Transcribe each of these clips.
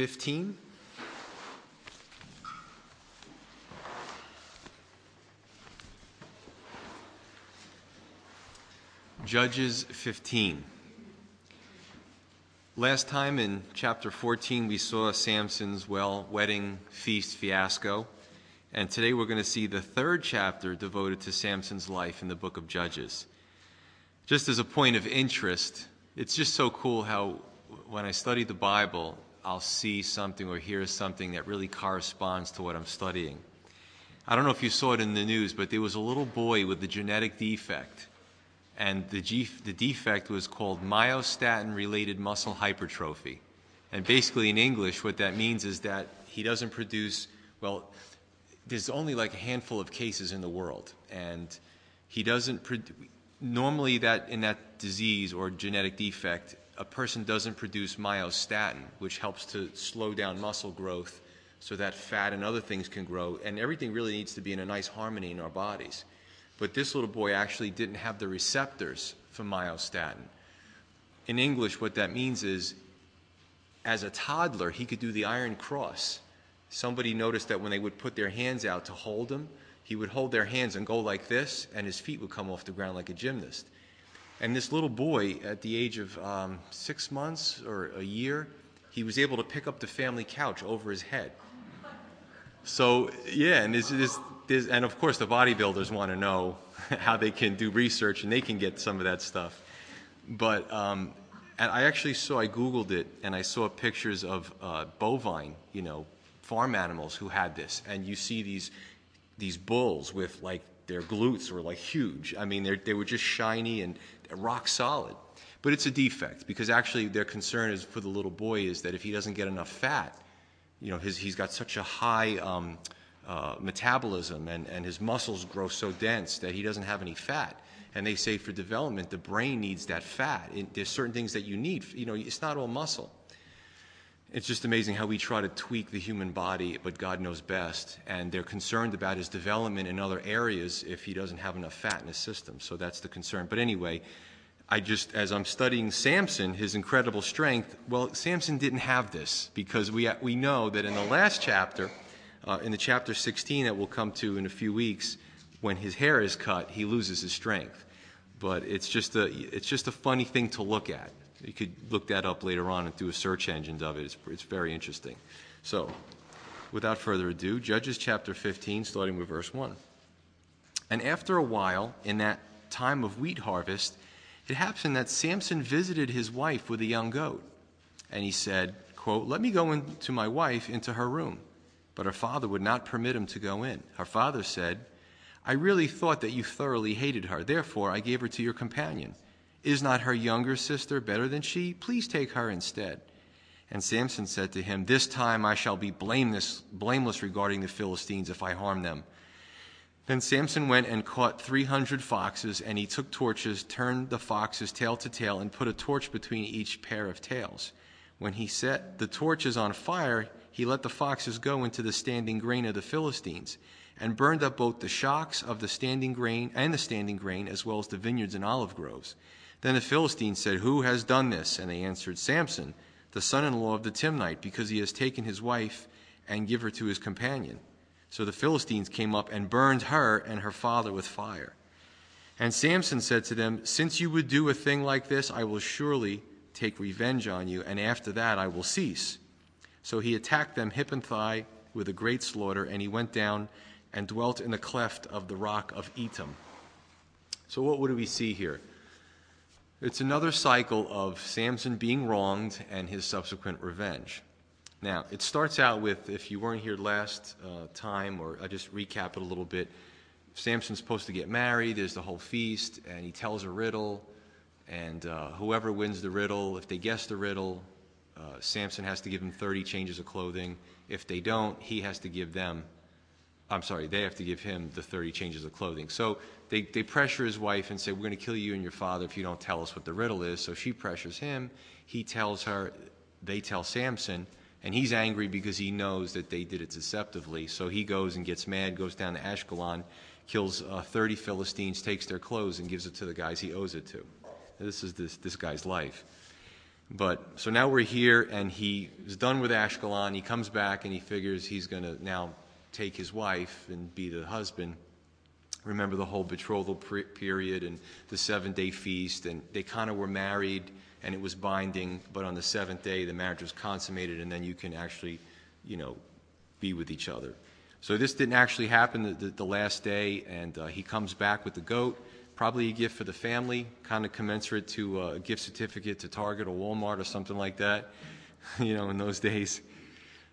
15. Judges 15. Last time in chapter 14, we saw Samson's, well, wedding feast fiasco. And today we're going to see the third chapter devoted to Samson's life in the book of Judges. Just as a point of interest, it's just so cool how when I study the Bible, I'll see something or hear something that really corresponds to what I'm studying. I don't know if you saw it in the news, but there was a little boy with a genetic defect and the, the defect was called myostatin related muscle hypertrophy. And basically, in English, what that means is that he doesn't produce, well, there's only like a handful of cases in the world. And he doesn't, normally, that in that disease or genetic defect, a person doesn't produce myostatin, which helps to slow down muscle growth so that fat and other things can grow. And everything really needs to be in a nice harmony in our bodies. But this little boy actually didn't have the receptors for myostatin. In English, what that means is as a toddler, he could do the iron cross. Somebody noticed that when they would put their hands out to hold him, he would hold their hands and go like this, and his feet would come off the ground like a gymnast. And this little boy, at the age of um, six months or a year, he was able to pick up the family couch over his head. So, yeah, and this, this, and of course, the bodybuilders want to know how they can do research and they can get some of that stuff. But um, and I actually saw, I Googled it, and I saw pictures of uh, bovine, you know, farm animals who had this. And you see these, these bulls with like their glutes were like huge. I mean, they were just shiny and rock solid. But it's a defect because actually their concern is for the little boy is that if he doesn't get enough fat, you know, his, he's got such a high um, uh, metabolism and, and his muscles grow so dense that he doesn't have any fat. And they say for development, the brain needs that fat. It, there's certain things that you need. You know, it's not all muscle. It's just amazing how we try to tweak the human body, but God knows best. And they're concerned about his development in other areas if he doesn't have enough fat in his system. So that's the concern. But anyway, I just, as I'm studying Samson, his incredible strength, well, Samson didn't have this because we, we know that in the last chapter, uh, in the chapter 16 that we'll come to in a few weeks, when his hair is cut, he loses his strength. But it's just a, it's just a funny thing to look at. You could look that up later on and do a search engine of it. It's, it's very interesting. So, without further ado, Judges chapter 15, starting with verse 1. And after a while, in that time of wheat harvest, it happened that Samson visited his wife with a young goat. And he said, quote, Let me go into my wife into her room. But her father would not permit him to go in. Her father said, I really thought that you thoroughly hated her. Therefore, I gave her to your companion. Is not her younger sister better than she? Please take her instead. And Samson said to him, This time I shall be blameless, blameless regarding the Philistines if I harm them. Then Samson went and caught 300 foxes, and he took torches, turned the foxes tail to tail, and put a torch between each pair of tails. When he set the torches on fire, he let the foxes go into the standing grain of the Philistines, and burned up both the shocks of the standing grain and the standing grain, as well as the vineyards and olive groves. Then the Philistines said, Who has done this? And they answered, Samson, the son in law of the Timnite, because he has taken his wife and give her to his companion. So the Philistines came up and burned her and her father with fire. And Samson said to them, Since you would do a thing like this, I will surely take revenge on you, and after that I will cease. So he attacked them hip and thigh with a great slaughter, and he went down and dwelt in the cleft of the rock of Etam. So, what do we see here? It's another cycle of Samson being wronged and his subsequent revenge. Now, it starts out with if you weren't here last uh, time, or I just recap it a little bit. Samson's supposed to get married, there's the whole feast, and he tells a riddle, and uh, whoever wins the riddle, if they guess the riddle, uh, Samson has to give them 30 changes of clothing. If they don't, he has to give them, I'm sorry, they have to give him the 30 changes of clothing. So they, they pressure his wife and say, We're going to kill you and your father if you don't tell us what the riddle is. So she pressures him. He tells her, they tell Samson, and he's angry because he knows that they did it deceptively. So he goes and gets mad, goes down to Ashkelon, kills uh, 30 Philistines, takes their clothes, and gives it to the guys he owes it to. This is this, this guy's life. But so now we're here, and he is done with Ashkelon. He comes back, and he figures he's going to now take his wife and be the husband. Remember the whole betrothal period and the seven day feast, and they kind of were married, and it was binding. But on the seventh day, the marriage was consummated, and then you can actually, you know, be with each other. So this didn't actually happen the, the, the last day, and uh, he comes back with the goat probably a gift for the family, kind of commensurate to a gift certificate to Target or Walmart or something like that, you know, in those days.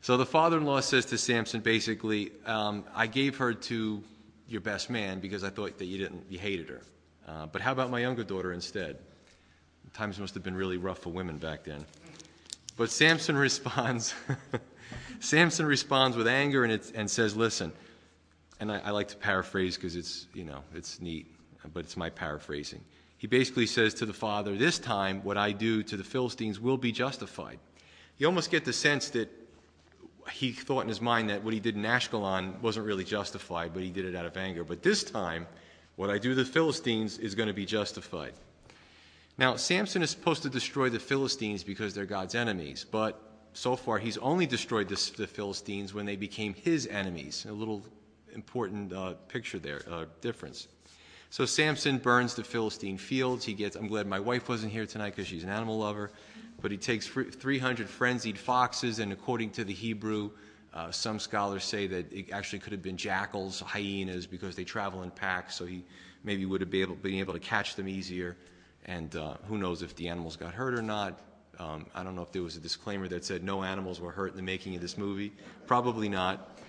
So the father in law says to Samson basically, um, I gave her to your best man because I thought that you didn't, you hated her. Uh, but how about my younger daughter instead? Times must have been really rough for women back then. But Samson responds, Samson responds with anger and, and says, listen, and I, I like to paraphrase because it's, you know, it's neat but it's my paraphrasing. He basically says to the father, This time, what I do to the Philistines will be justified. You almost get the sense that he thought in his mind that what he did in Ashkelon wasn't really justified, but he did it out of anger. But this time, what I do to the Philistines is going to be justified. Now, Samson is supposed to destroy the Philistines because they're God's enemies, but so far he's only destroyed the, the Philistines when they became his enemies. A little important uh, picture there, uh, difference. So Samson burns the Philistine fields. He gets, I'm glad my wife wasn't here tonight because she's an animal lover, but he takes 300 frenzied foxes, and according to the Hebrew, uh, some scholars say that it actually could have been jackals, hyenas, because they travel in packs, so he maybe would have been able, been able to catch them easier. And uh, who knows if the animals got hurt or not. Um, I don't know if there was a disclaimer that said no animals were hurt in the making of this movie. Probably not.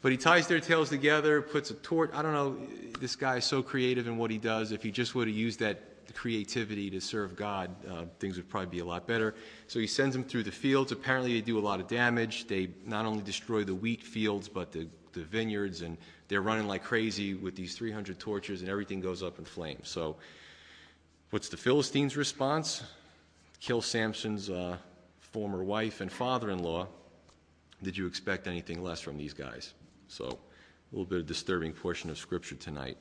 But he ties their tails together, puts a torch. I don't know, this guy is so creative in what he does. If he just would have used that creativity to serve God, uh, things would probably be a lot better. So he sends them through the fields. Apparently, they do a lot of damage. They not only destroy the wheat fields, but the, the vineyards, and they're running like crazy with these 300 torches, and everything goes up in flames. So, what's the Philistines' response? Kill Samson's uh, former wife and father in law. Did you expect anything less from these guys? So, a little bit of disturbing portion of Scripture tonight.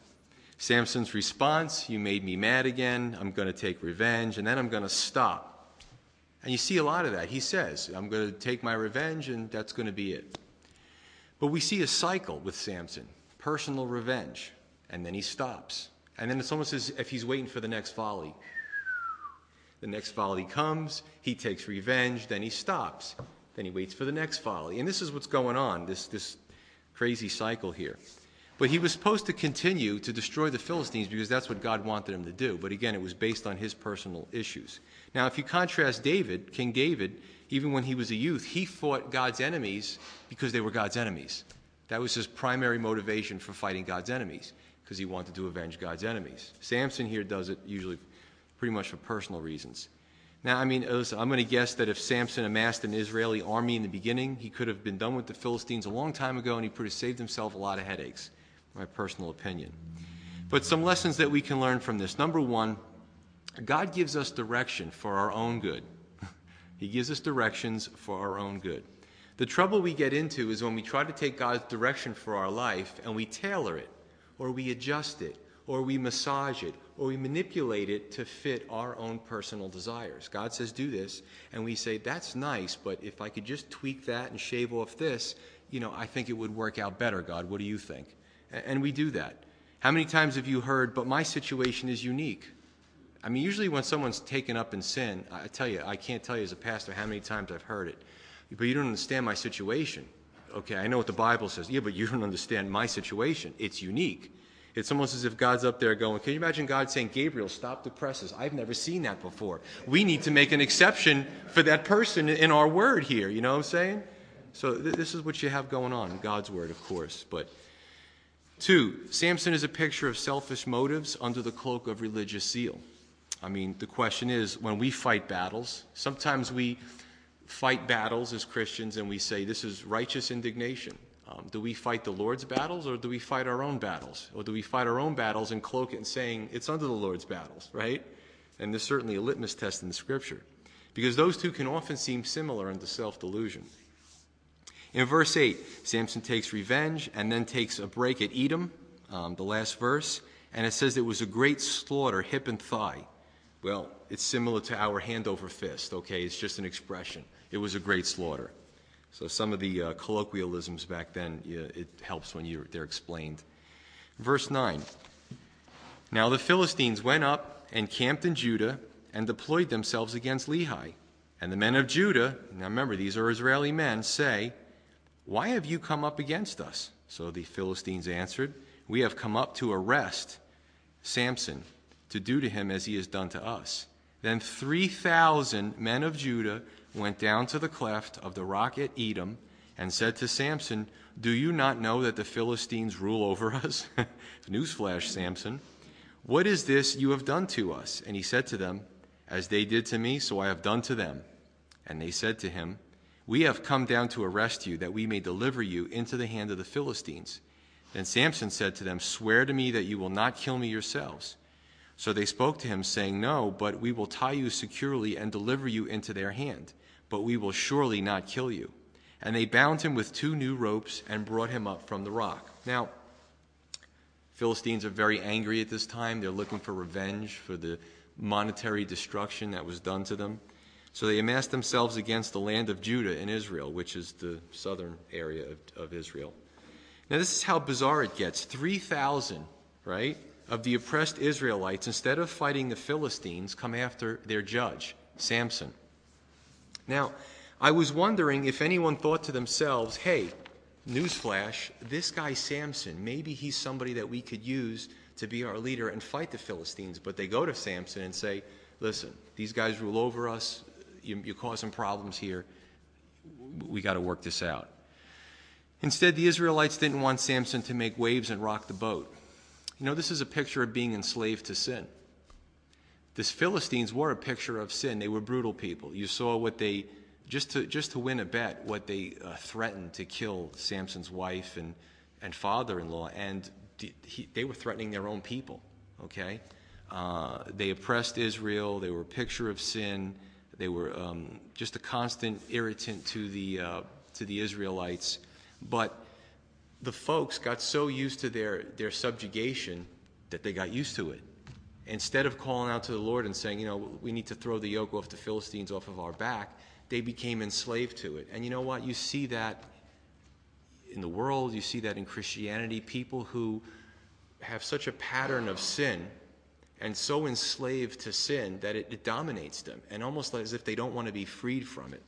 Samson's response, You made me mad again. I'm going to take revenge, and then I'm going to stop. And you see a lot of that. He says, I'm going to take my revenge, and that's going to be it. But we see a cycle with Samson personal revenge, and then he stops. And then it's almost as if he's waiting for the next volley. The next volley comes, he takes revenge, then he stops. Then he waits for the next volley. And this is what's going on, this, this crazy cycle here. But he was supposed to continue to destroy the Philistines because that's what God wanted him to do. But again, it was based on his personal issues. Now, if you contrast David, King David, even when he was a youth, he fought God's enemies because they were God's enemies. That was his primary motivation for fighting God's enemies, because he wanted to avenge God's enemies. Samson here does it usually pretty much for personal reasons. Now, I mean, listen, I'm going to guess that if Samson amassed an Israeli army in the beginning, he could have been done with the Philistines a long time ago and he could have saved himself a lot of headaches, my personal opinion. But some lessons that we can learn from this. Number one, God gives us direction for our own good. he gives us directions for our own good. The trouble we get into is when we try to take God's direction for our life and we tailor it, or we adjust it, or we massage it, or we manipulate it to fit our own personal desires. God says, do this, and we say, that's nice, but if I could just tweak that and shave off this, you know, I think it would work out better, God. What do you think? And we do that. How many times have you heard, but my situation is unique? I mean, usually when someone's taken up in sin, I tell you, I can't tell you as a pastor how many times I've heard it. But you don't understand my situation. Okay, I know what the Bible says. Yeah, but you don't understand my situation. It's unique. It's almost as if God's up there going, Can you imagine God saying, Gabriel, stop the presses? I've never seen that before. We need to make an exception for that person in our word here. You know what I'm saying? So th- this is what you have going on God's word, of course. But two, Samson is a picture of selfish motives under the cloak of religious zeal. I mean, the question is when we fight battles, sometimes we fight battles as Christians and we say this is righteous indignation. Um, do we fight the Lord's battles or do we fight our own battles? Or do we fight our own battles and cloak it and saying it's under the Lord's battles, right? And there's certainly a litmus test in the scripture. Because those two can often seem similar into self delusion. In verse 8, Samson takes revenge and then takes a break at Etam, um, the last verse, and it says it was a great slaughter, hip and thigh. Well, it's similar to our hand over fist, okay? It's just an expression. It was a great slaughter. So some of the uh, colloquialisms back then, it helps when you're, they're explained. Verse 9 Now the Philistines went up and camped in Judah and deployed themselves against Lehi. And the men of Judah, now remember, these are Israeli men, say, Why have you come up against us? So the Philistines answered, We have come up to arrest Samson, to do to him as he has done to us. Then 3,000 men of Judah went down to the cleft of the rock at Etam and said to Samson, Do you not know that the Philistines rule over us? Newsflash, Samson. What is this you have done to us? And he said to them, as they did to me, so I have done to them. And they said to him, We have come down to arrest you, that we may deliver you into the hand of the Philistines. Then Samson said to them, Swear to me that you will not kill me yourselves. So they spoke to him, saying, No, but we will tie you securely and deliver you into their hand, but we will surely not kill you. And they bound him with two new ropes and brought him up from the rock. Now, Philistines are very angry at this time. They're looking for revenge for the monetary destruction that was done to them. So they amassed themselves against the land of Judah and Israel, which is the southern area of, of Israel. Now, this is how bizarre it gets 3,000, right, of the oppressed Israelites, instead of fighting the Philistines, come after their judge, Samson. Now, I was wondering if anyone thought to themselves, hey, newsflash, this guy Samson, maybe he's somebody that we could use to be our leader and fight the Philistines. But they go to Samson and say, listen, these guys rule over us. You, are causing problems here. We got to work this out. Instead, the Israelites didn't want Samson to make waves and rock the boat. You know, this is a picture of being enslaved to sin. The Philistines were a picture of sin. They were brutal people. You saw what they, just to, just to win a bet, what they uh, threatened to kill Samson's wife and, and father in law. And he, they were threatening their own people, okay? Uh, they oppressed Israel. They were a picture of sin. They were um, just a constant irritant to the, uh, to the Israelites. But the folks got so used to their, their subjugation that they got used to it. Instead of calling out to the Lord and saying, you know, we need to throw the yoke off the Philistines off of our back, they became enslaved to it. And you know what? You see that in the world, you see that in Christianity. People who have such a pattern of sin and so enslaved to sin that it, it dominates them, and almost as if they don't want to be freed from it.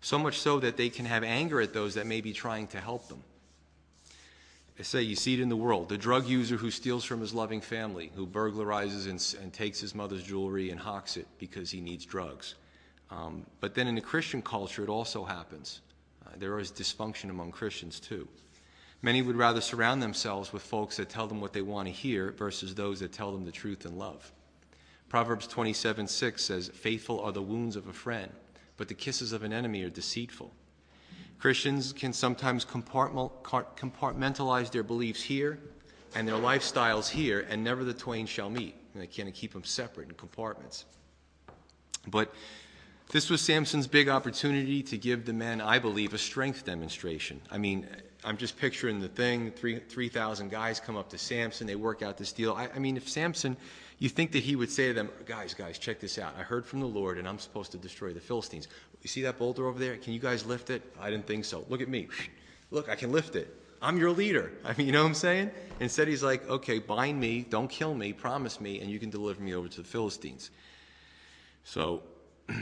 So much so that they can have anger at those that may be trying to help them. I say you see it in the world. The drug user who steals from his loving family, who burglarizes and, and takes his mother's jewelry and hawks it because he needs drugs. Um, but then in the Christian culture, it also happens. Uh, there is dysfunction among Christians too. Many would rather surround themselves with folks that tell them what they want to hear versus those that tell them the truth and love. Proverbs 27 6 says, Faithful are the wounds of a friend, but the kisses of an enemy are deceitful. Christians can sometimes compartmentalize their beliefs here and their lifestyles here, and never the twain shall meet. And they can't keep them separate in compartments. But this was Samson's big opportunity to give the men, I believe, a strength demonstration. I mean, I'm just picturing the thing 3,000 3, guys come up to Samson, they work out this deal. I, I mean, if Samson, you think that he would say to them, Guys, guys, check this out. I heard from the Lord, and I'm supposed to destroy the Philistines. You see that boulder over there? Can you guys lift it? I didn't think so. Look at me. Look, I can lift it. I'm your leader. I mean, you know what I'm saying? Instead, he's like, Okay, bind me, don't kill me, promise me, and you can deliver me over to the Philistines. So,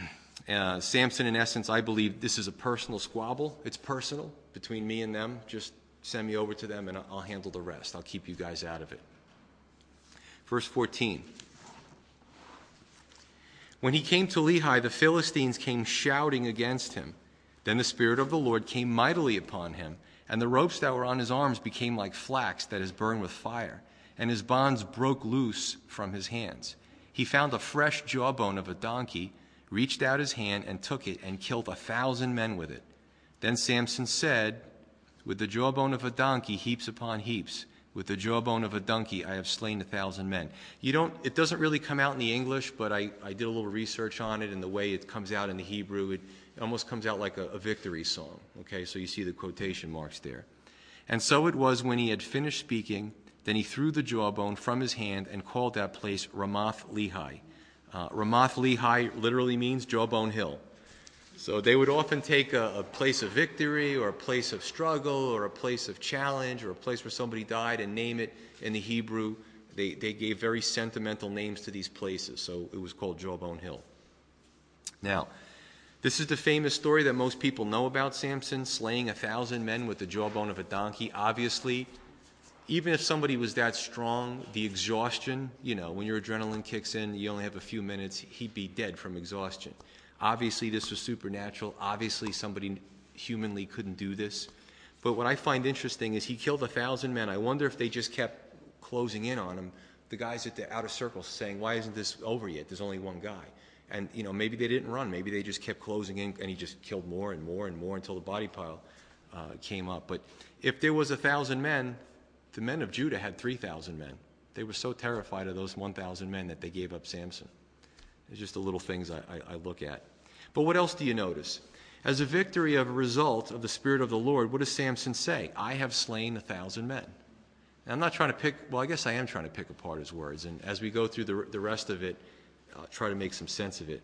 Uh, Samson, in essence, I believe this is a personal squabble. It's personal between me and them. Just send me over to them and I'll handle the rest. I'll keep you guys out of it. Verse 14. When he came to Lehi, the Philistines came shouting against him. Then the Spirit of the Lord came mightily upon him, and the ropes that were on his arms became like flax that is burned with fire, and his bonds broke loose from his hands. He found a fresh jawbone of a donkey reached out his hand and took it and killed a thousand men with it. Then Samson said, With the jawbone of a donkey, heaps upon heaps. With the jawbone of a donkey, I have slain a thousand men. You don't, it doesn't really come out in the English, but I, I did a little research on it, and the way it comes out in the Hebrew, it almost comes out like a, a victory song. Okay, so you see the quotation marks there. And so it was when he had finished speaking Then he threw the jawbone from his hand and called that place Ramath Lehi. Uh, Ramath Lehi literally means jawbone hill. So they would often take a, a, place of victory or a place of struggle or a place of challenge or a place where somebody died and name it in the Hebrew. They, they gave very sentimental names to these places, so it was called Jawbone Hill. Now, this is the famous story that most people know about Samson slaying a thousand men with the jawbone of a donkey. Obviously, even if somebody was that strong, the exhaustion, you know, when your adrenaline kicks in, you only have a few minutes, he'd be dead from exhaustion. Obviously, this was supernatural. Obviously, somebody humanly couldn't do this. But what I find interesting is he killed a thousand men. I wonder if they just kept closing in on him. The guys at the outer circle saying, "Why isn't this over yet? There's only one guy." And you know, maybe they didn't run. Maybe they just kept closing in, and he just killed more and more and more until the body pile uh, came up. But if there was a thousand men, the men of Judah had three thousand men. They were so terrified of those one thousand men that they gave up Samson. It's just the little things I, I, I look at. But what else do you notice? As a victory of a result of the Spirit of the Lord, what does Samson say? I have slain a thousand men. I'm not trying to pick, well, I guess I am trying to pick apart his words. And as we go through the, the rest of it, I'll try to make some sense of it.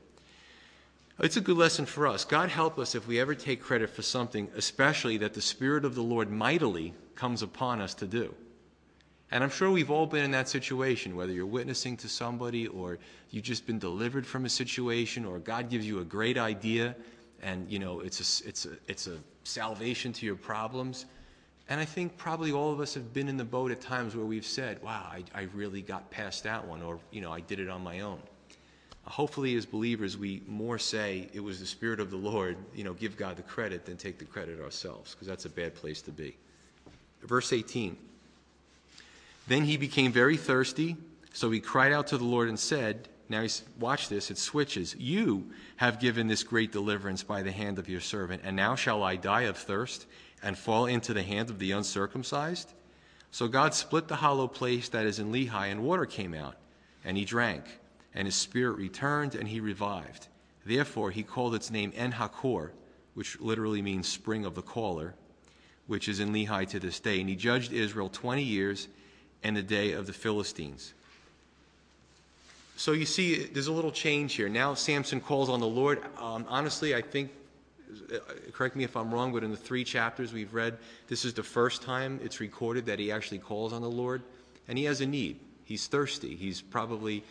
It's a good lesson for us. God help us if we ever take credit for something, especially that the Spirit of the Lord mightily comes upon us to do. And I'm sure we've all been in that situation, whether you're witnessing to somebody or you've just been delivered from a situation or God gives you a great idea and, you know, it's a, it's a, it's a salvation to your problems. And I think probably all of us have been in the boat at times where we've said, wow, I, I really got past that one or, you know, I did it on my own. Hopefully, as believers, we more say it was the Spirit of the Lord, you know, give God the credit than take the credit ourselves, because that's a bad place to be. Verse 18. Then he became very thirsty, so he cried out to the Lord and said, Now, he's, watch this, it switches. You have given this great deliverance by the hand of your servant, and now shall I die of thirst and fall into the hand of the uncircumcised? So God split the hollow place that is in Lehi, and water came out, and he drank, and his spirit returned, and he revived. Therefore, he called its name En Hakkore, which literally means spring of the caller, which is in Lehi to this day. And he judged Israel 20 years and the day of the Philistines. So you see, there's a little change here. Now Samson calls on the Lord. Um, honestly, I think, uh, correct me if I'm wrong, but in the three chapters we've read, this is the first time it's recorded that he actually calls on the Lord. And he has a need. He's thirsty. He's probably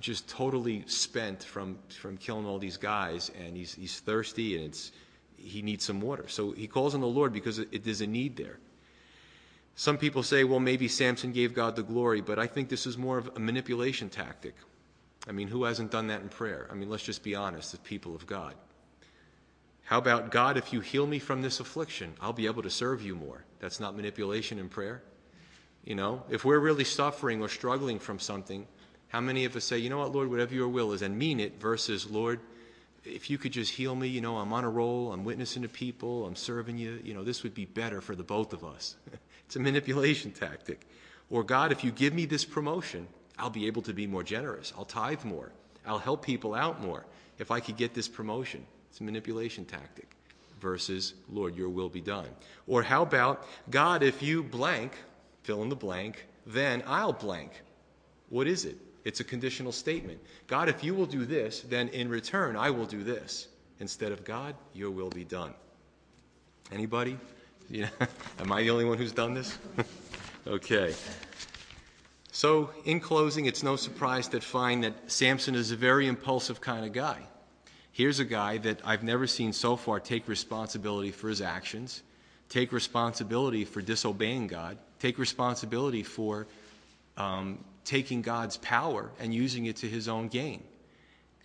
just totally spent from, from killing all these guys, and he's, he's thirsty, and it's, he needs some water. So he calls on the Lord because it, it, there's a need there. Some people say, well, maybe Samson gave God the glory, but I think this is more of a manipulation tactic. I mean, who hasn't done that in prayer? I mean, let's just be honest the people of God. How about, God, if you heal me from this affliction, I'll be able to serve you more? That's not manipulation in prayer. You know, if we're really suffering or struggling from something, how many of us say, you know what, Lord, whatever your will is, and mean it, versus, Lord, if you could just heal me, you know, I'm on a roll, I'm witnessing to people, I'm serving you, you know, this would be better for the both of us. It's a manipulation tactic. Or, God, if you give me this promotion, I'll be able to be more generous. I'll tithe more. I'll help people out more if I could get this promotion. It's a manipulation tactic versus, Lord, your will be done. Or how about, God, if you blank, fill in the blank, then I'll blank. What is it? It's a conditional statement. God, if you will do this, then in return I will do this. Instead of God, your will be done. Anybody? Yeah. Am I the only one who's done this? okay. So, in closing, it's no surprise to find that Samson is a very impulsive kind of guy. Here's a guy that I've never seen so far take responsibility for his actions, take responsibility for disobeying God, take responsibility for um, taking God's power and using it to his own gain.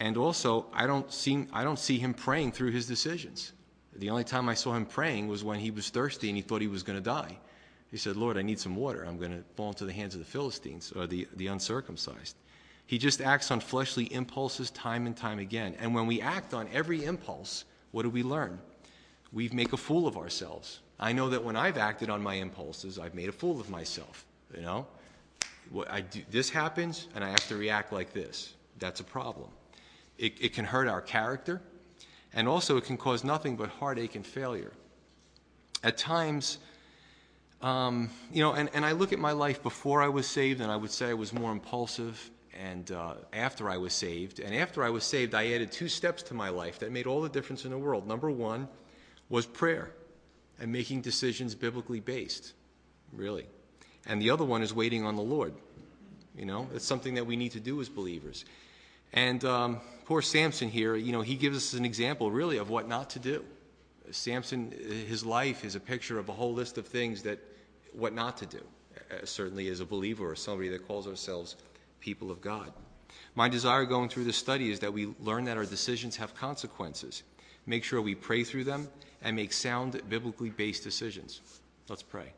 And also, I don't see, I don't see him praying through his decisions. The only time I saw him praying was when he was thirsty and he thought he was going to die. He said, Lord, I need some water. I'm going to fall into the hands of the Philistines or the, the uncircumcised. He just acts on fleshly impulses time and time again. And when we act on every impulse, what do we learn? We make a fool of ourselves. I know that when I've acted on my impulses, I've made a fool of myself. You know, do, this happens, and I have to react like this. That's a problem. It, it can hurt our character. And also, it can cause nothing but heartache and failure. At times, Um, you know, and, and I look at my life before I was saved, and I would say I was more impulsive, and uh, after I was saved. And after I was saved, I added two steps to my life that made all the difference in the world. Number one was prayer and making decisions biblically based, really. And the other one is waiting on the Lord. You know, it's something that we need to do as believers. And um, poor Samson here, you know, he gives us an example, really, of what not to do. Samson, his life is a picture of a whole list of things that what not to do, uh, certainly as a believer or somebody that calls ourselves people of God. My desire going through this study is that we learn that our decisions have consequences. Make sure we pray through them and make sound, biblically based decisions. Let's pray.